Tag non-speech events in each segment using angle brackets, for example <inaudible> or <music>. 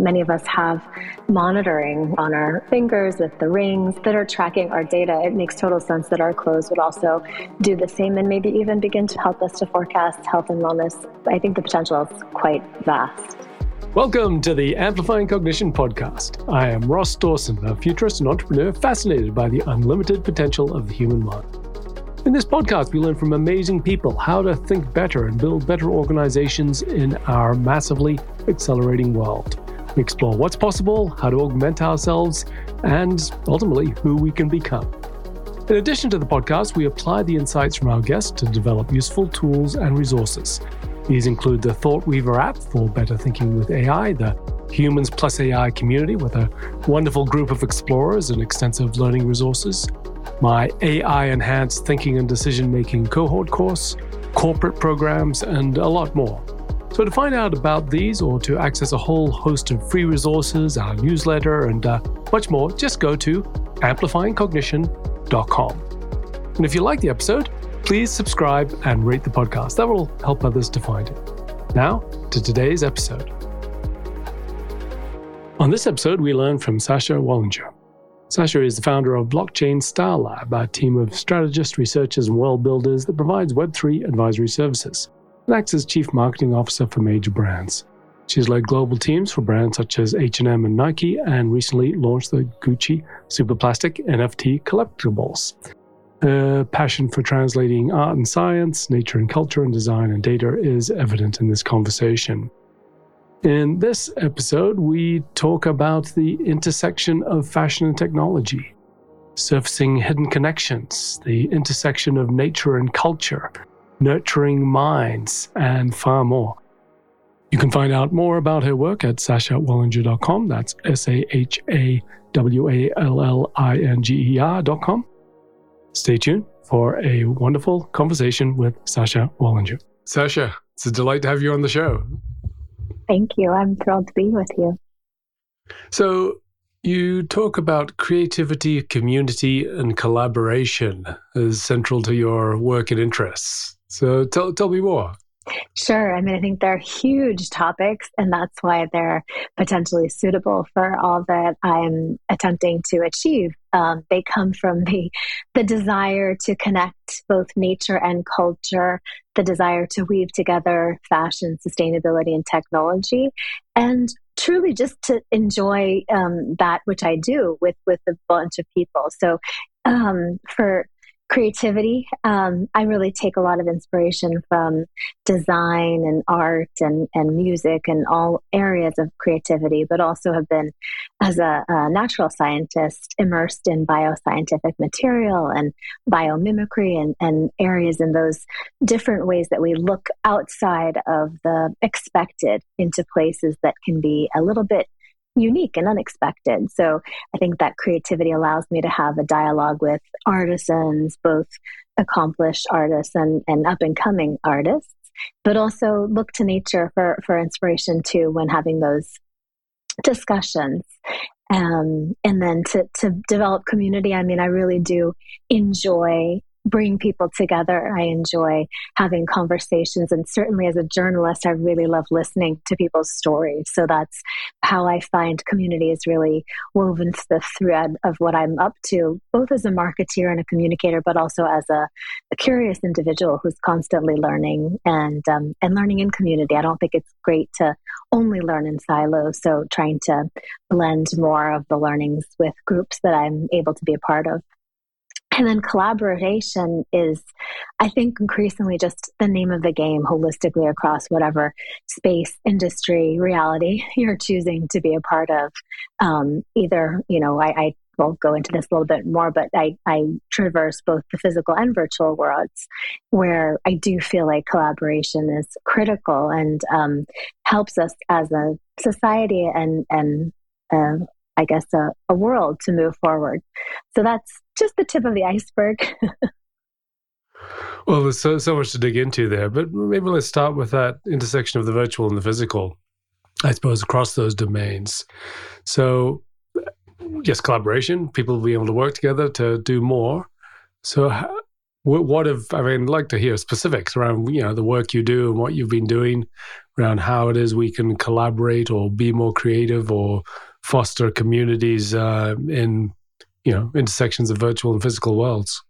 many of us have monitoring on our fingers with the rings that are tracking our data. It makes total sense that our clothes would also do the same and maybe even begin to help us to forecast health and wellness. I think the potential is quite vast. Welcome to the Amplifying Cognition podcast. I am Ross Dawson, a futurist and entrepreneur fascinated by the unlimited potential of the human mind. In this podcast, we learn from amazing people how to think better and build better organizations in our massively accelerating world. Explore what's possible, how to augment ourselves, and ultimately who we can become. In addition to the podcast, we apply the insights from our guests to develop useful tools and resources these include the Thought Weaver app for better thinking with AI, the Humans Plus AI community with a wonderful group of explorers and extensive learning resources, my AI enhanced thinking and decision making cohort course, corporate programs, and a lot more. So, to find out about these or to access a whole host of free resources, our newsletter, and uh, much more, just go to amplifyingcognition.com. And if you like the episode, Please subscribe and rate the podcast. That will help others to find it. Now, to today's episode. On this episode, we learn from Sasha Wallinger. Sasha is the founder of Blockchain Style Lab, a team of strategists, researchers, and world builders that provides Web3 advisory services and acts as chief marketing officer for major brands. She's led global teams for brands such as H&M and Nike and recently launched the Gucci Superplastic NFT collectibles. Her passion for translating art and science, nature and culture, and design and data is evident in this conversation. In this episode, we talk about the intersection of fashion and technology, surfacing hidden connections, the intersection of nature and culture, nurturing minds, and far more. You can find out more about her work at sashawallinger.com. That's S A H A W A L L I N G E R.com. Stay tuned for a wonderful conversation with Sasha Wallinger. Sasha, it's a delight to have you on the show. Thank you. I'm thrilled to be with you. So, you talk about creativity, community, and collaboration as central to your work and interests. So, tell, tell me more. Sure. I mean, I think they're huge topics, and that's why they're potentially suitable for all that I'm attempting to achieve. Um, they come from the the desire to connect both nature and culture, the desire to weave together fashion, sustainability, and technology, and truly just to enjoy um, that which I do with with a bunch of people. So um, for creativity. Um, I really take a lot of inspiration from design and art and, and music and all areas of creativity, but also have been, as a, a natural scientist, immersed in bioscientific material and biomimicry and, and areas in those different ways that we look outside of the expected into places that can be a little bit unique and unexpected. So I think that creativity allows me to have a dialogue with artisans, both accomplished artists and, and up and coming artists, but also look to nature for, for inspiration too when having those discussions. Um, and then to, to develop community, I mean, I really do enjoy bring people together. I enjoy having conversations. And certainly as a journalist, I really love listening to people's stories. So that's how I find community is really woven to the thread of what I'm up to, both as a marketeer and a communicator, but also as a, a curious individual who's constantly learning and, um, and learning in community. I don't think it's great to only learn in silos. So trying to blend more of the learnings with groups that I'm able to be a part of. And then collaboration is, I think, increasingly just the name of the game holistically across whatever space, industry, reality <laughs> you're choosing to be a part of. Um, either, you know, I, I will go into this a little bit more, but I, I traverse both the physical and virtual worlds where I do feel like collaboration is critical and um, helps us as a society and, and uh, I guess, a, a world to move forward. So that's just the tip of the iceberg. <laughs> well, there's so, so much to dig into there, but maybe let's start with that intersection of the virtual and the physical, I suppose, across those domains. So, yes, collaboration, people will be able to work together to do more. So, what have I mean? I'd like to hear specifics around you know the work you do and what you've been doing around how it is we can collaborate or be more creative or foster communities uh, in you know intersections of virtual and physical worlds?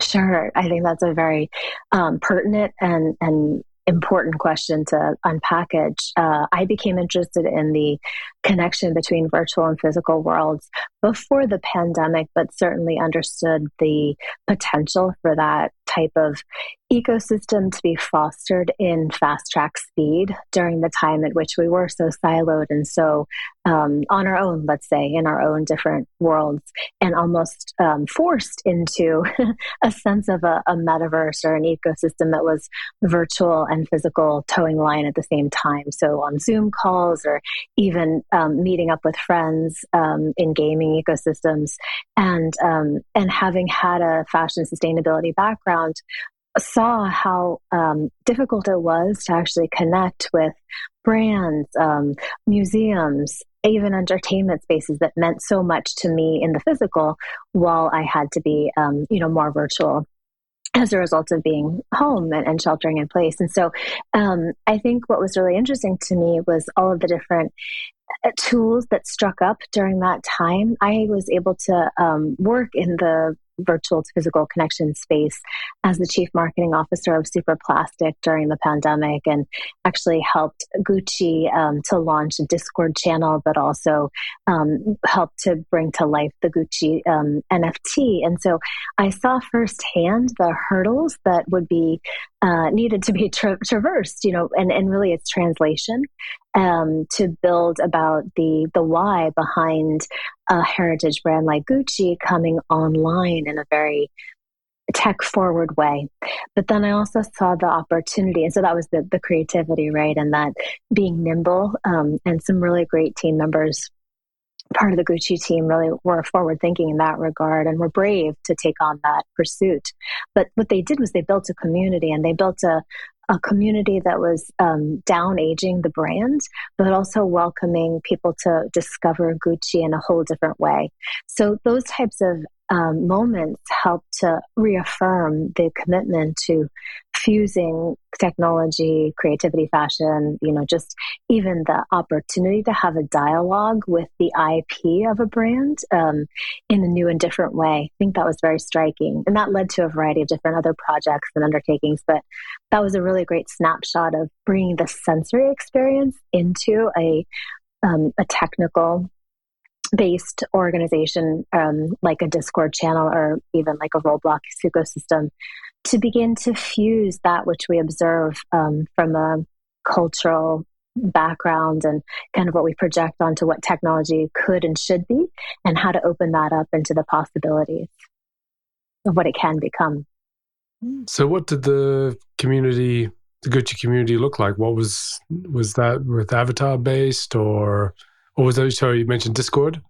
Sure, I think that's a very um, pertinent and and important question to unpackage. Uh, I became interested in the connection between virtual and physical worlds before the pandemic, but certainly understood the potential for that type of ecosystem to be fostered in fast track speed during the time at which we were so siloed and so um, on our own, let's say, in our own different worlds, and almost um, forced into <laughs> a sense of a, a, metaverse or an ecosystem that was virtual and physical towing line at the same time. So on Zoom calls or even um, meeting up with friends um, in gaming ecosystems, and um, and having had a fashion sustainability background, saw how um, difficult it was to actually connect with brands, um, museums, even entertainment spaces that meant so much to me in the physical, while I had to be, um, you know, more virtual as a result of being home and, and sheltering in place. And so, um, I think what was really interesting to me was all of the different uh, tools that struck up during that time. I was able to um, work in the virtual to physical connection space as the chief marketing officer of Superplastic during the pandemic and actually helped Gucci um, to launch a Discord channel, but also um, helped to bring to life the Gucci um, NFT. And so I saw firsthand the hurdles that would be uh, needed to be tra- traversed, you know, and, and really it's translation um, to build about the the why behind a heritage brand like Gucci coming online in a very tech forward way. But then I also saw the opportunity. And so that was the, the creativity, right? And that being nimble um, and some really great team members part of the Gucci team really were forward thinking in that regard and were brave to take on that pursuit. But what they did was they built a community and they built a, a community that was um, down aging the brand, but also welcoming people to discover Gucci in a whole different way. So those types of um, moments help to reaffirm the commitment to fusing technology, creativity, fashion, you know, just even the opportunity to have a dialogue with the IP of a brand um, in a new and different way. I think that was very striking. And that led to a variety of different other projects and undertakings. But that was a really great snapshot of bringing the sensory experience into a, um, a technical based organization um, like a Discord channel or even like a Roblox ecosystem to begin to fuse that which we observe um, from a cultural background and kind of what we project onto what technology could and should be and how to open that up into the possibilities of what it can become. So what did the community the Gucci community look like? What was was that with avatar based or or was that sorry you mentioned Discord?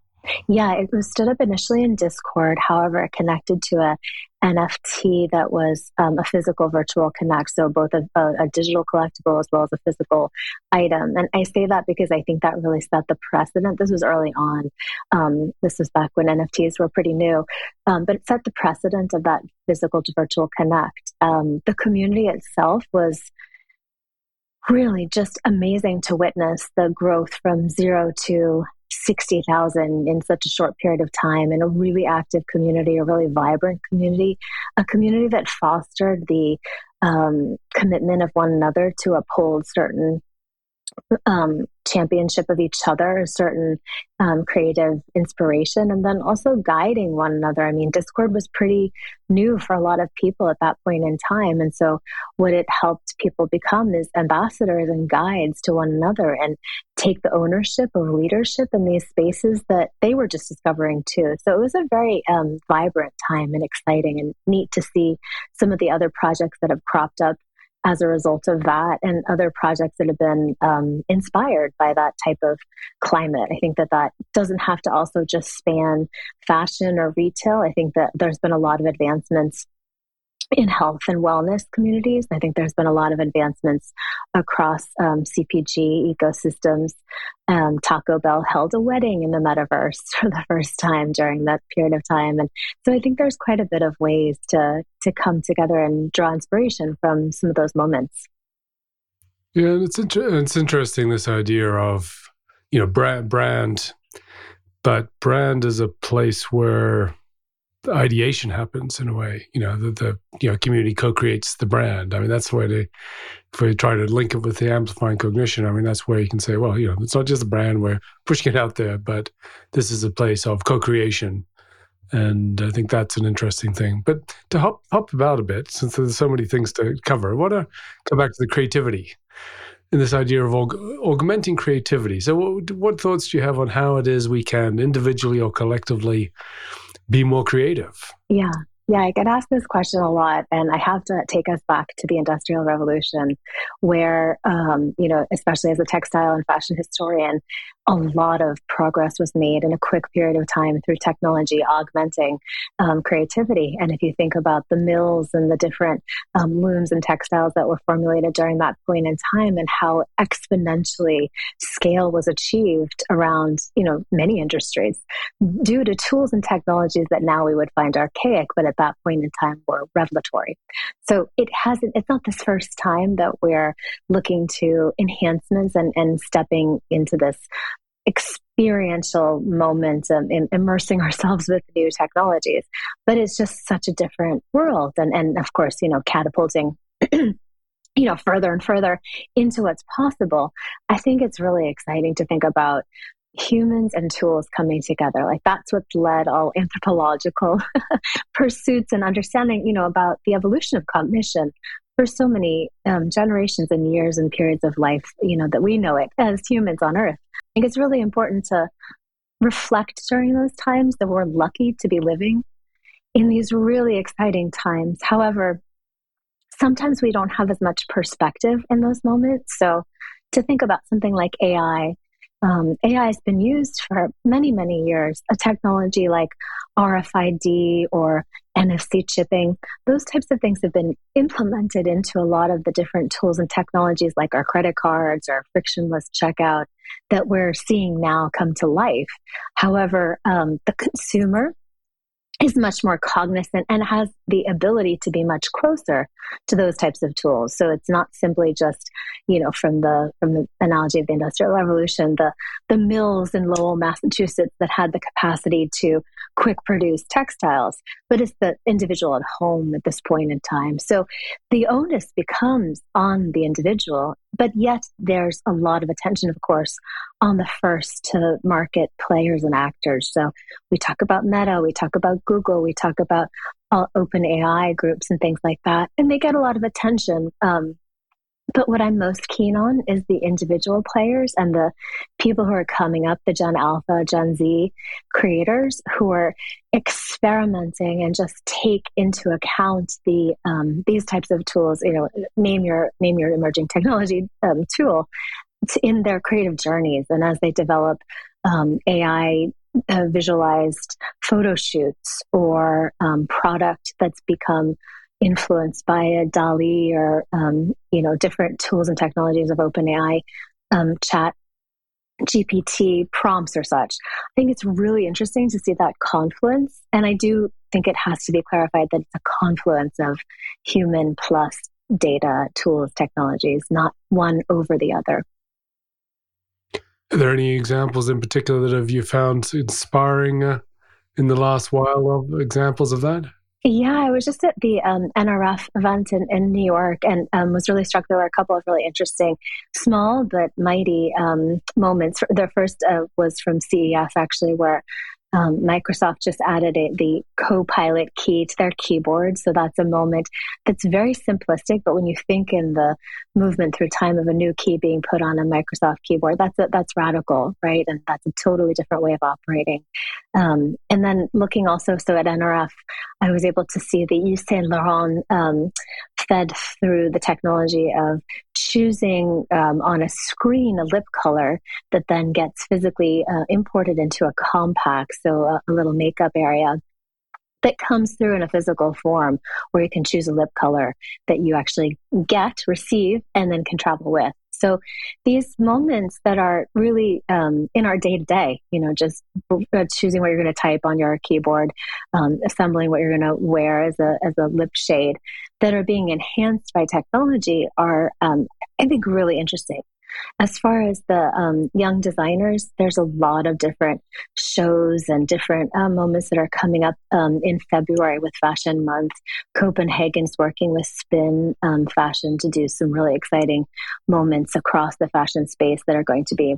Yeah, it was stood up initially in Discord. However, it connected to a NFT that was um, a physical virtual connect, so both a, a, a, digital collectible as well as a physical item. And I say that because I think that really set the precedent. This was early on. Um, this was back when NFTs were pretty new, um, but it set the precedent of that physical to virtual connect. Um, the community itself was really just amazing to witness the growth from zero to 60,000 in such a short period of time in a really active community, a really vibrant community, a community that fostered the um, commitment of one another to uphold certain um, championship of each other, a certain um, creative inspiration, and then also guiding one another. I mean, Discord was pretty new for a lot of people at that point in time. And so, what it helped people become is ambassadors and guides to one another and take the ownership of leadership in these spaces that they were just discovering too. So, it was a very um, vibrant time and exciting and neat to see some of the other projects that have cropped up as a result of that and other projects that have been um, inspired by that type of climate. I think that that doesn't have to also just span fashion or retail. I think that there's been a lot of advancements in health and wellness communities. I think there's been a lot of advancements across um, CPG ecosystems. Um, Taco Bell held a wedding in the metaverse <laughs> for the first time during that period of time, and so I think there's quite a bit of ways to to come together and draw inspiration from some of those moments. Yeah, it's inter- it's interesting this idea of you know brand brand, but brand is a place where the ideation happens in a way. You know, the, the you know community co-creates the brand. I mean, that's where they if we try to link it with the amplifying cognition. I mean, that's where you can say, well, you know, it's not just a brand we're pushing it out there, but this is a place of co-creation. And I think that's an interesting thing. But to hop hop about a bit, since there's so many things to cover, I want to come back to the creativity and this idea of aug- augmenting creativity. So, what, what thoughts do you have on how it is we can individually or collectively be more creative? Yeah. Yeah, I get asked this question a lot, and I have to take us back to the Industrial Revolution, where, um, you know, especially as a textile and fashion historian, a lot of progress was made in a quick period of time through technology augmenting um, creativity. And if you think about the mills and the different um, looms and textiles that were formulated during that point in time and how exponentially scale was achieved around, you know, many industries due to tools and technologies that now we would find archaic, but at that point in time were revelatory. So it hasn't, it's not this first time that we're looking to enhancements and, and stepping into this experiential moment in immersing <laughs> ourselves with new technologies. But it's just such a different world. And, and of course, you know, catapulting. <clears throat> you know further and further into what's possible i think it's really exciting to think about humans and tools coming together like that's what's led all <laughs> anthropological <laughs> pursuits and understanding you know about the evolution of cognition for so many um, generations and years and periods of life you know that we know it as humans on earth I think it's really important to reflect during those times that we're lucky to be living in these really exciting times. However, sometimes we don't have as much perspective in those moments. So, to think about something like AI, um, AI has been used for many, many years. A technology like RFID or NFC chipping, those types of things have been implemented into a lot of the different tools and technologies like our credit cards or frictionless checkout that we're seeing now come to life. However, um, the consumer is much more cognizant and has the ability to be much closer to those types of tools. So it's not simply just, you know, from the from the analogy of the Industrial Revolution, the the mills in Lowell, Massachusetts that had the capacity to quick produce textiles, but it's the individual at home at this point in time. So the onus becomes on the individual, but yet there's a lot of attention, of course, on the first to market players and actors. So we talk about Meta, we talk about Google, we talk about uh, OpenAI groups and things like that, and they get a lot of attention. Um, but what I'm most keen on is the individual players and the people who are coming up, the Gen Alpha, Gen Z creators who are experimenting and just take into account the um, these types of tools. You know, name your name your emerging technology um, tool in their creative journeys, and as they develop um, AI uh, visualized photo shoots or um, product that's become influenced by a DALL-E or um, you know different tools and technologies of OpenAI, um, chat GPT prompts or such. I think it's really interesting to see that confluence, and I do think it has to be clarified that it's a confluence of human plus data, tools, technologies, not one over the other. Are there any examples in particular that have you found inspiring uh, in the last while of examples of that? Yeah, I was just at the um, NRF event in, in New York and um, was really struck. There were a couple of really interesting, small but mighty um, moments. The first uh, was from CES, actually, where um, Microsoft just added a, the Copilot key to their keyboard. So that's a moment that's very simplistic. But when you think in the movement through time of a new key being put on a Microsoft keyboard, that's a, that's radical, right? And that's a totally different way of operating. Um, and then looking also, so at NRF, I was able to see the Yves Saint Laurent um, fed through the technology of choosing um, on a screen a lip color that then gets physically uh, imported into a compact, so a, a little makeup area that comes through in a physical form where you can choose a lip color that you actually get, receive, and then can travel with. So these moments that are really um, in our day to day, you know, just uh, choosing what you're going to type on your keyboard, um, assembling what you're going to wear as a as a lip shade, that are being enhanced by technology are um, I think really interesting. As far as the um, young designers, there's a lot of different shows and different uh, moments that are coming up um, in February with Fashion Month. Copenhagen's working with Spin um, Fashion to do some really exciting moments across the fashion space that are going to be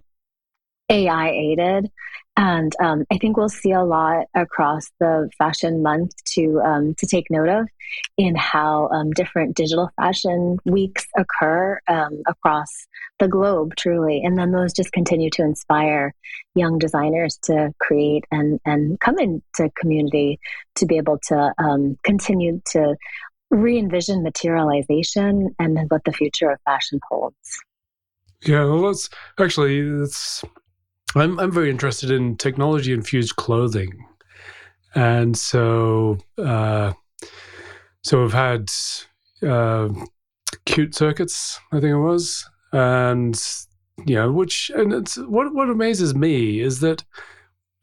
AI aided. And um, I think we'll see a lot across the fashion month to um, to take note of in how um, different digital fashion weeks occur um, across the globe, truly. And then those just continue to inspire young designers to create and and come into community to be able to um, continue to re-envision materialization and what the future of fashion holds. Yeah, well, that's actually it's I'm I'm very interested in technology infused clothing, and so uh, so we've had uh, CuteCircuits, I think it was, and you know, which and it's what what amazes me is that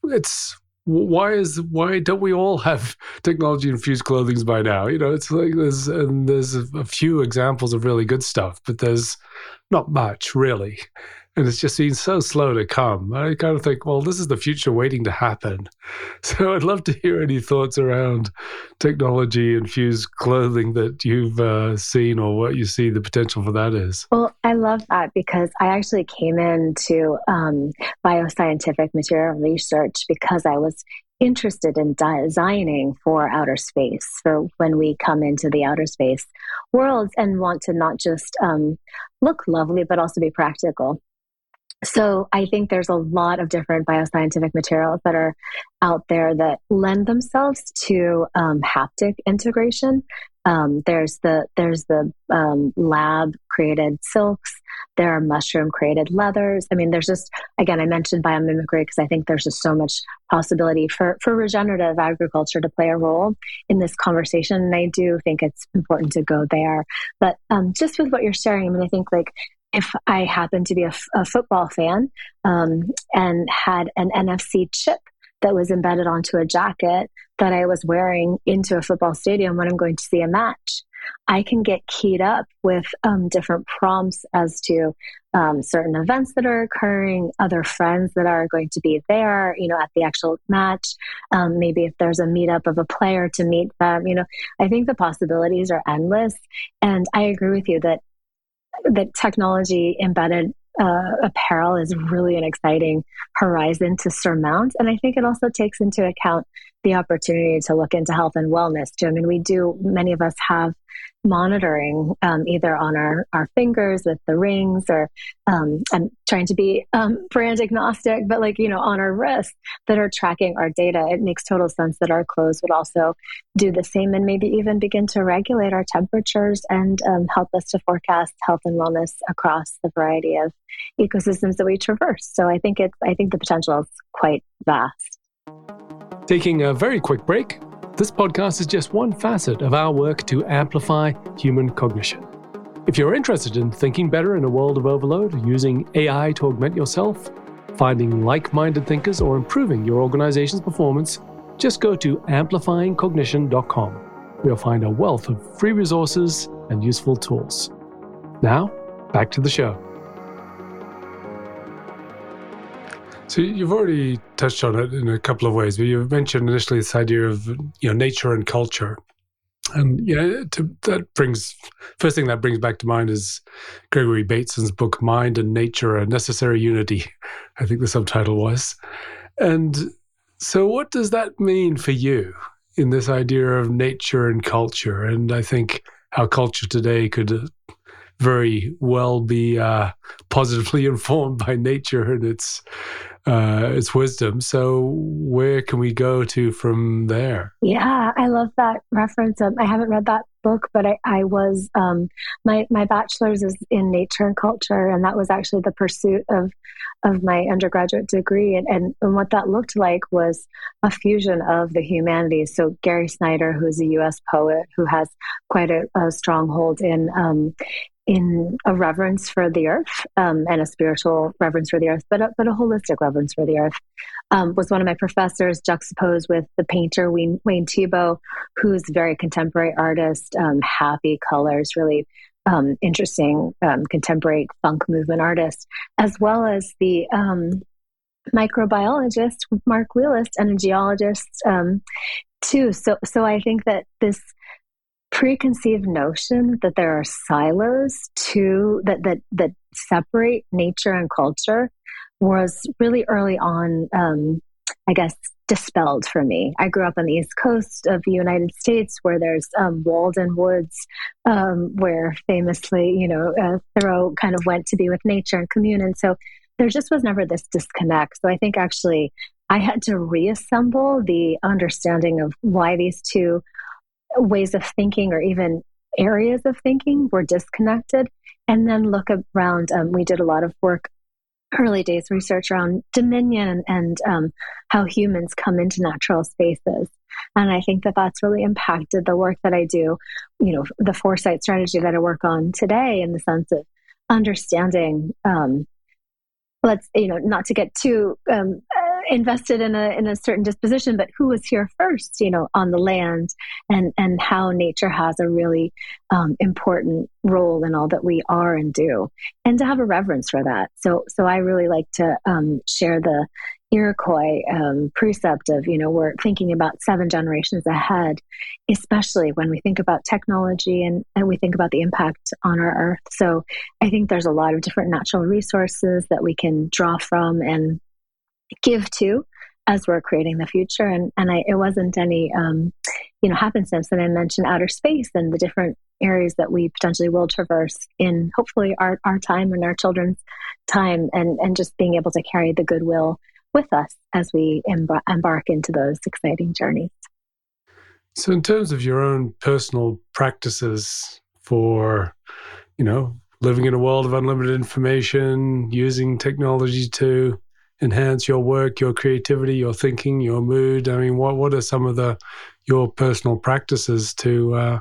it's why is why don't we all have <laughs> technology infused clothing by now? You know, it's like there's and there's a few examples of really good stuff, but there's not much really and it's just been so slow to come. I kind of think, well, this is the future waiting to happen. <laughs> So I'd love to hear any thoughts around technology infused clothing that you've uh, seen or what you see the potential for that is. Well, I love that because I actually came into um, bioscientific material research because I was interested in designing for outer space for when we come into the outer space worlds and want to not just um, look lovely but also be practical so I think there's a lot of different bioscientific materials that are out there that lend themselves to um, haptic integration. Um, there's the there's the um, lab created silks. There are mushroom created leathers. I mean, there's just again I mentioned biomimicry because I think there's just so much possibility for for regenerative agriculture to play a role in this conversation. And I do think it's important to go there. But um, just with what you're sharing, I mean, I think like if I happened to be a, a football fan um, and had an NFC chip that was embedded onto a jacket that I was wearing into a football stadium when I'm going to see a match, I can get keyed up with um, different prompts as to um, certain events that are occurring, other friends that are going to be there, you know, at the actual match. Um, maybe if there's a meetup of a player to meet them, you know, I think the possibilities are endless. And I agree with you that that technology embedded uh, apparel is really an exciting horizon to surmount. And I think it also takes into account the opportunity to look into health and wellness too. I mean, we do, many of us have monitoring um, either on our, our fingers with the rings or um, I'm trying to be um, brand agnostic, but like, you know, on our wrists that are tracking our data. It makes total sense that our clothes would also do the same and maybe even begin to regulate our temperatures and um, help us to forecast health and wellness across the variety of ecosystems that we traverse. So I think it's, I think the potential is quite vast. Taking a very quick break, this podcast is just one facet of our work to amplify human cognition. If you're interested in thinking better in a world of overload, using AI to augment yourself, finding like minded thinkers, or improving your organization's performance, just go to amplifyingcognition.com. You'll find a wealth of free resources and useful tools. Now, back to the show. So you've already touched on it in a couple of ways, but you mentioned initially this idea of you know nature and culture, and yeah, to, that brings first thing that brings back to mind is Gregory Bateson's book "Mind and Nature: A Necessary Unity." I think the subtitle was, and so what does that mean for you in this idea of nature and culture? And I think how culture today could very well be uh, positively <laughs> informed by nature and its uh, its wisdom. So where can we go to from there? Yeah, I love that reference. Um, I haven't read that book, but I, I was um, my my bachelor's is in nature and culture, and that was actually the pursuit of of my undergraduate degree. And, and, and what that looked like was a fusion of the humanities. So Gary Snyder, who's a U.S. poet who has quite a, a stronghold in um, in a reverence for the earth um, and a spiritual reverence for the earth, but a, but a holistic reverence for the earth. Um, was one of my professors juxtaposed with the painter Wayne, Wayne Thiebaud, who's a very contemporary artist, um, happy colors, really um, interesting um, contemporary funk movement artist, as well as the um, microbiologist Mark Wheelis and a geologist too. So, so I think that this preconceived notion that there are silos to that that that separate nature and culture was really early on um, i guess dispelled for me. I grew up on the east coast of the united states where there's um, walden woods um, where famously you know uh, thoreau kind of went to be with nature and commune. And so there just was never this disconnect. So i think actually i had to reassemble the understanding of why these two ways of thinking or even areas of thinking were disconnected. And then look around. Um, we did a lot of work, early days research around dominion and um, how humans come into natural spaces. And I think that that's really impacted the work that I do, you know, the foresight strategy that I work on today in the sense of understanding um, let's you know not to get too um, invested in a in a certain disposition, but who was here first, you know, on the land, and and how nature has a really um, important role in all that we are and do, and to have a reverence for that. So so I really like to um, share the Iroquois um, precept of, you know, we're thinking about seven generations ahead, especially when we think about technology and, and we think about the impact on our earth. So I think there's a lot of different natural resources that we can draw from and give to as we're creating the future. And and I, it wasn't any um, you know happenstance And I mentioned outer space and the different areas that we potentially will traverse in hopefully our, our time and our children's time and and just being able to carry the goodwill with us as we embar- embark into those exciting journeys. So in terms of your own personal practices for you know living in a world of unlimited information using technology to enhance your work, your creativity, your thinking, your mood? I mean, what what are some of the your personal practices to uh,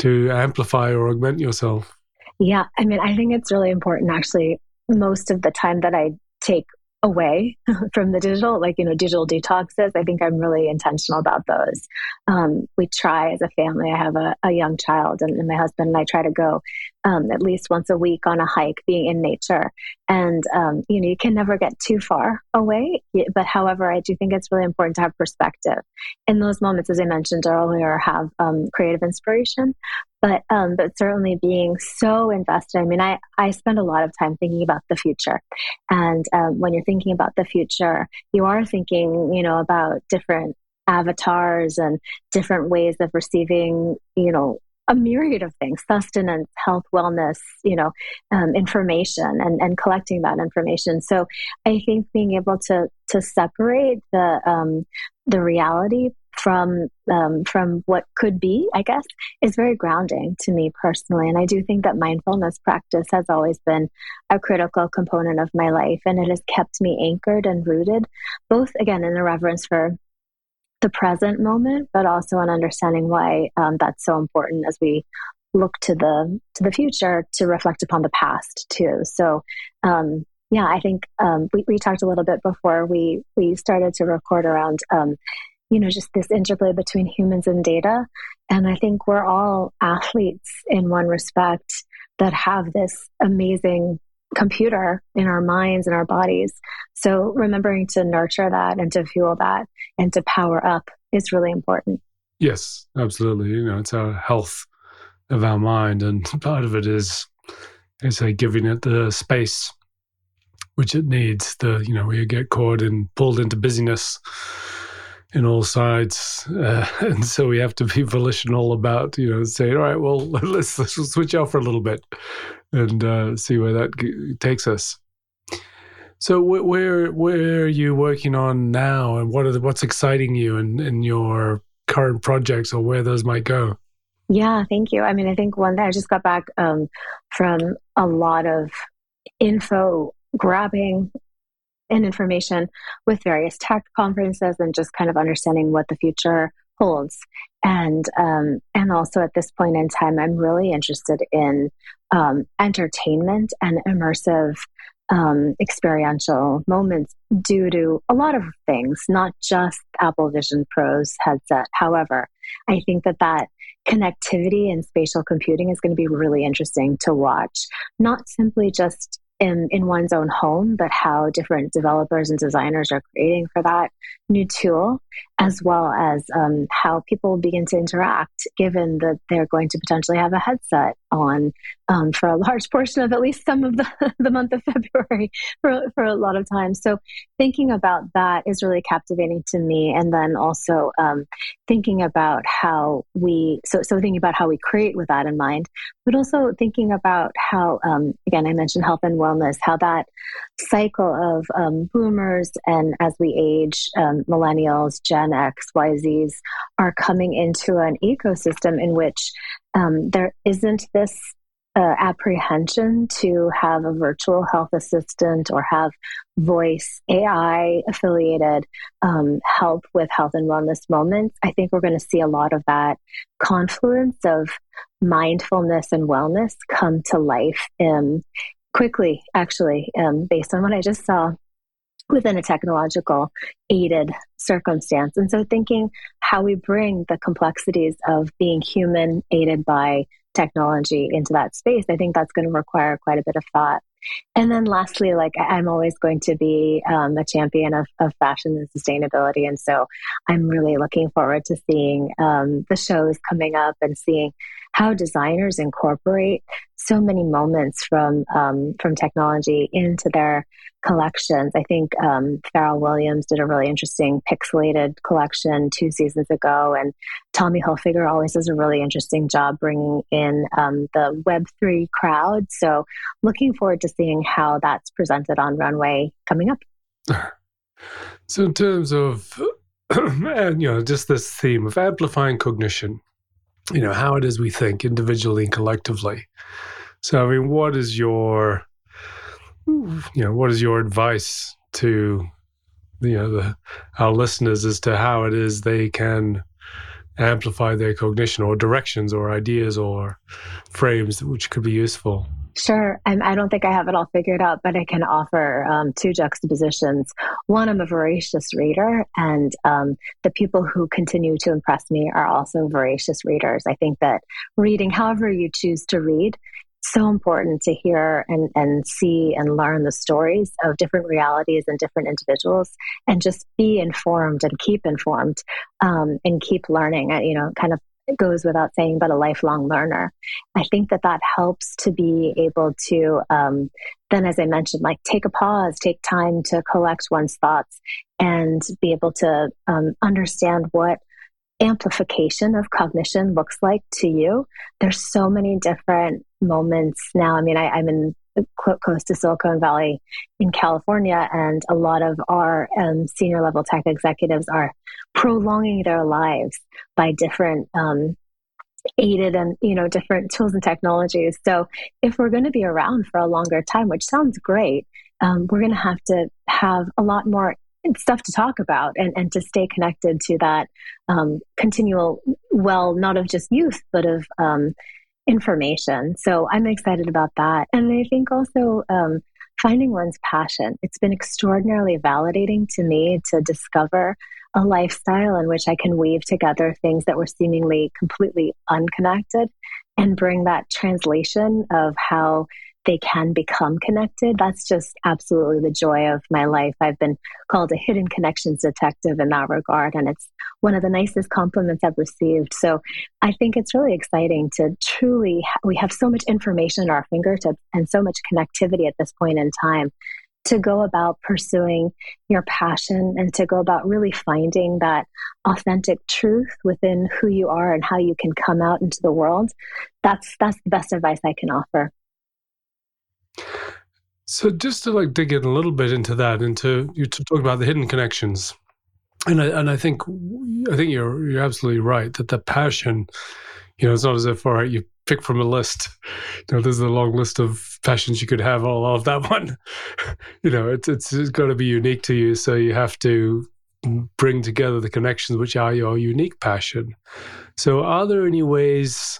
to amplify or augment yourself? Yeah, I mean, I think it's really important. Actually, most of the time that I take away <laughs> from the digital, like, you know, digital detoxes. I think I'm really intentional about those. Um, we try as a family, I have a, a young child and, and, my husband and I try to go um, at least once a week on a hike, being in nature. And, um, you know, you can never get too far away. But however, I do think it's really important to have perspective. In those moments, as I mentioned earlier, have um, creative inspiration, but um, but certainly being so invested. I mean, I I spend a lot of time thinking about the future, and um, when you're thinking about the future, you are thinking, you know, about different avatars and different ways of receiving, you know, a myriad of things sustenance health wellness you know um, information and, and collecting that information so i think being able to to separate the um, the reality from um, from what could be, I guess, is very grounding to me personally. And I do think that mindfulness practice has always been a critical component of my life, and it has kept me anchored and rooted, both again in a reverence for the present moment, but also an understanding why um, that's so important as we look to the to the future to reflect upon the past too. So. Um, yeah, I think um, we, we talked a little bit before we we started to record around um, you know, just this interplay between humans and data. And I think we're all athletes in one respect that have this amazing computer in our minds and our bodies. So remembering to nurture that and to fuel that and to power up is really important. Yes, absolutely. You know, it's our health of our mind, and <laughs> part of it is, I say, giving it the space which it needs. The you know, we get caught and pulled into busyness in all sides, <laughs> uh, and so we have to be volitional about you know saying, all right, well <laughs> let's let's switch off for a little bit and uh, see where that g- takes us. So wh- where where are you working on now, and what are the, what's exciting you in, in your current projects, or where those might go? Yeah, thank you. I mean, I think one that I just got back um, from a lot of info grabbing and information with various tech conferences and just kind of understanding what the future holds. And um, and also at this point in time, I'm really interested in um, entertainment and immersive um, experiential moments due to a lot of things, not just Apple Vision Pro's headset. However, I think that that connectivity and spatial computing is going to be really interesting to watch. Not simply just in, in one's own home, but how different developers and designers are creating for that new tool, as well as um, how people begin to interact, given that they're going to potentially have a headset on um, for a large portion of at least some of the, <laughs> the month of February <laughs> for, for a lot of time. So, thinking about that is really captivating to me. And then also um, thinking about how we, so, so thinking about how we create with that in mind, but also thinking about how, um, again, I mentioned health and wellness, how that cycle of um, boomers and as we age, um, millennials, Gen X, YZs are coming into an ecosystem in which um, there isn't this uh, apprehension to have a virtual health assistant or have voice AI affiliated um, help with health and wellness moments. I think we're going to see a lot of that confluence of mindfulness and wellness come to life um, quickly, actually, um, based on what I just saw within a technological aided circumstance. And so thinking how we bring the complexities of being human aided by technology into that space, I think that's going to require quite a bit of thought. And then lastly, like I'm always going to be um, a champion of, of fashion and sustainability. And so I'm really looking forward to seeing um, the shows coming up and seeing how designers incorporate so many moments from um, from technology into their collections. I think um, Pharrell Williams did a really interesting pixelated collection two seasons ago, and Tommy Hilfiger always does a really interesting job bringing in um, the Web three crowd. So, looking forward to seeing how that's presented on runway coming up. <laughs> So, in terms of <clears throat> and you know just this theme of amplifying cognition, you know how it is we think individually and collectively. So, I mean, what is your you know, what is your advice to you know the, our listeners as to how it is they can amplify their cognition or directions or ideas or frames which could be useful? Sure. I'm, I do not think I have it all figured out, but I can offer um, two juxtapositions. One, I'm a voracious reader, and um, the people who continue to impress me are also voracious readers. I think that reading, however you choose to read, so important to hear and, and see and learn the stories of different realities and different individuals and just be informed and keep informed um, and keep learning. And you know, kind of goes without saying, but a lifelong learner. I think that that helps to be able to, um, then, as I mentioned, like take a pause, take time to collect one's thoughts and be able to um, understand what amplification of cognition looks like to you. There's so many different moments now. I mean, I, I'm in close to Silicon Valley in California, and a lot of our um, senior level tech executives are prolonging their lives by different um, aided and you know different tools and technologies. So if we're going to be around for a longer time, which sounds great, um, we're going to have to have a lot more stuff to talk about and, and to stay connected to that um, continual well not of just youth but of um, information. So i'm excited about that. And i think also um, finding one's passion. It's been extraordinarily validating to me to discover a lifestyle in which i can weave together things that were seemingly completely unconnected and bring that translation of how they can become connected. That's just absolutely the joy of my life. I've been called a hidden connections detective in that regard, and it's one of the nicest compliments I've received. So I think it's really exciting to truly, we have so much information at our fingertips and so much connectivity at this point in time to go about pursuing your passion and to go about really finding that authentic truth within who you are and how you can come out into the world that's that's the best advice i can offer so just to like dig in a little bit into that, into you talk about the hidden connections, and I and I think I think you're you're absolutely right that the passion, you know, it's not as if all right you pick from a list, you know, there's a long list of passions you could have. All of that <laughs> one, you know, it's it's, it's got to be unique to you, so you have to bring together the connections which are your unique passion. So, are there any ways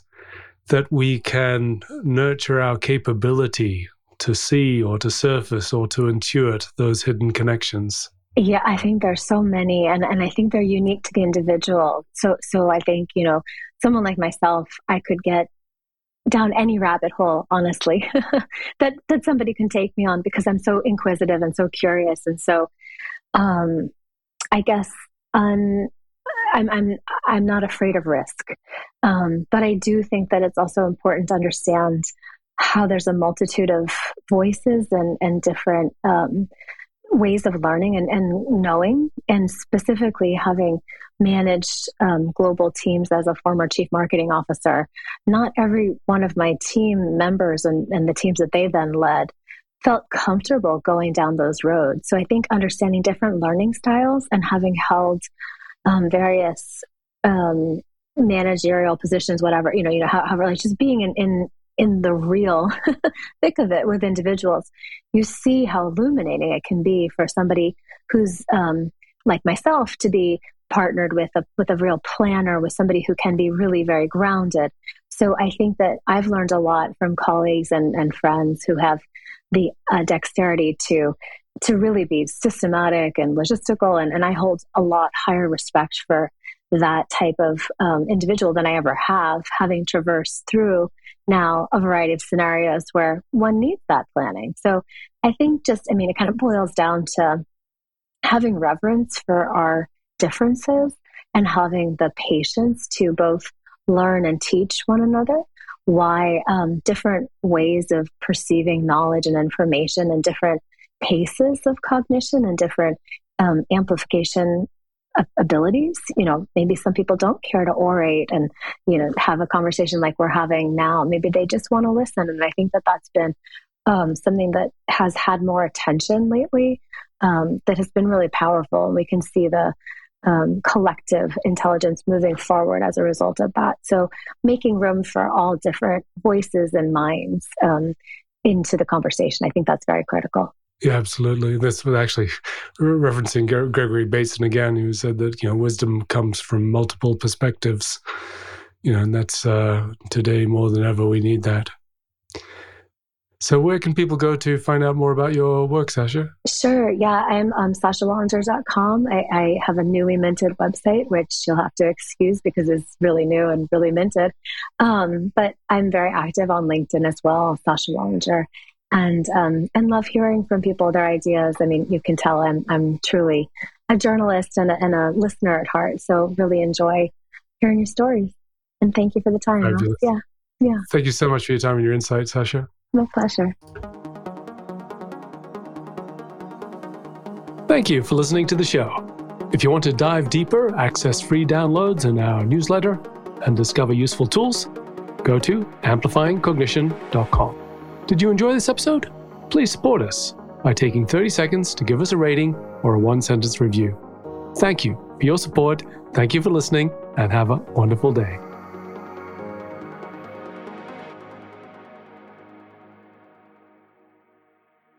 that we can nurture our capability to see or to surface or to intuit those hidden connections? Yeah, I think there's so many and, and I think they're unique to the individual. So so I think, you know, someone like myself, I could get down any rabbit hole, honestly, <laughs> that that somebody can take me on because I'm so inquisitive and so curious. And so um I guess I'm I'm I'm not afraid of risk. Um, but I do think that it's also important to understand how there's a multitude of voices and and different um, ways of learning and, and knowing, and specifically having managed um, global teams as a former chief marketing officer, not every one of my team members and, and the teams that they then led felt comfortable going down those roads. So I think understanding different learning styles and having held um, various um, managerial positions, whatever, you know, you know, however, like just being in, in in the real <laughs> thick of it with individuals, you see how illuminating it can be for somebody who's um, like myself to be partnered with a with a real planner, with somebody who can be really very grounded. So I think that I've learned a lot from colleagues and, and friends who have the uh, dexterity to to really be systematic and logistical, and, and I hold a lot higher respect for that type of um, individual than I ever have, having traversed through now a variety of scenarios where one needs that planning. So I think just, I mean, it kind of boils down to having reverence for our differences and having the patience to both learn and teach one another why um, different ways of perceiving knowledge and information and different paces of cognition and different um, amplification abilities. You know, maybe some people don't care to orate and, you know, have a conversation like we're having now. Maybe they just want to listen. And I think that that's been um, something that has had more attention lately um, that has been really powerful. And we can see the um, collective intelligence moving forward as a result of that. So making room for all different voices and minds um, into the conversation, I think that's very critical. Yeah, absolutely. This was actually <laughs> referencing Gregory Bateson again, who said that you know wisdom comes from multiple perspectives. You know, and that's uh, today more than ever we need that. So, where can people go to find out more about your work, Sasha? Sure. Yeah, I'm um. I, I have a newly minted website, which you'll have to excuse because it's really new and really minted. Um, but I'm very active on LinkedIn as well, Sasha Wallinger and um, and love hearing from people their ideas. I mean, you can tell I'm I'm truly a journalist and a, and a listener at heart. So really enjoy hearing your stories. And thank you for the time. Yeah, yeah. Thank you so much for your time and your insight, Sasha. My pleasure. Thank you for listening to the show. If you want to dive deeper, access free downloads in our newsletter, and discover useful tools, go to amplifyingcognition.com. Did you enjoy this episode? Please support us by taking 30 seconds to give us a rating or a one sentence review. Thank you for your support. Thank you for listening, and have a wonderful day.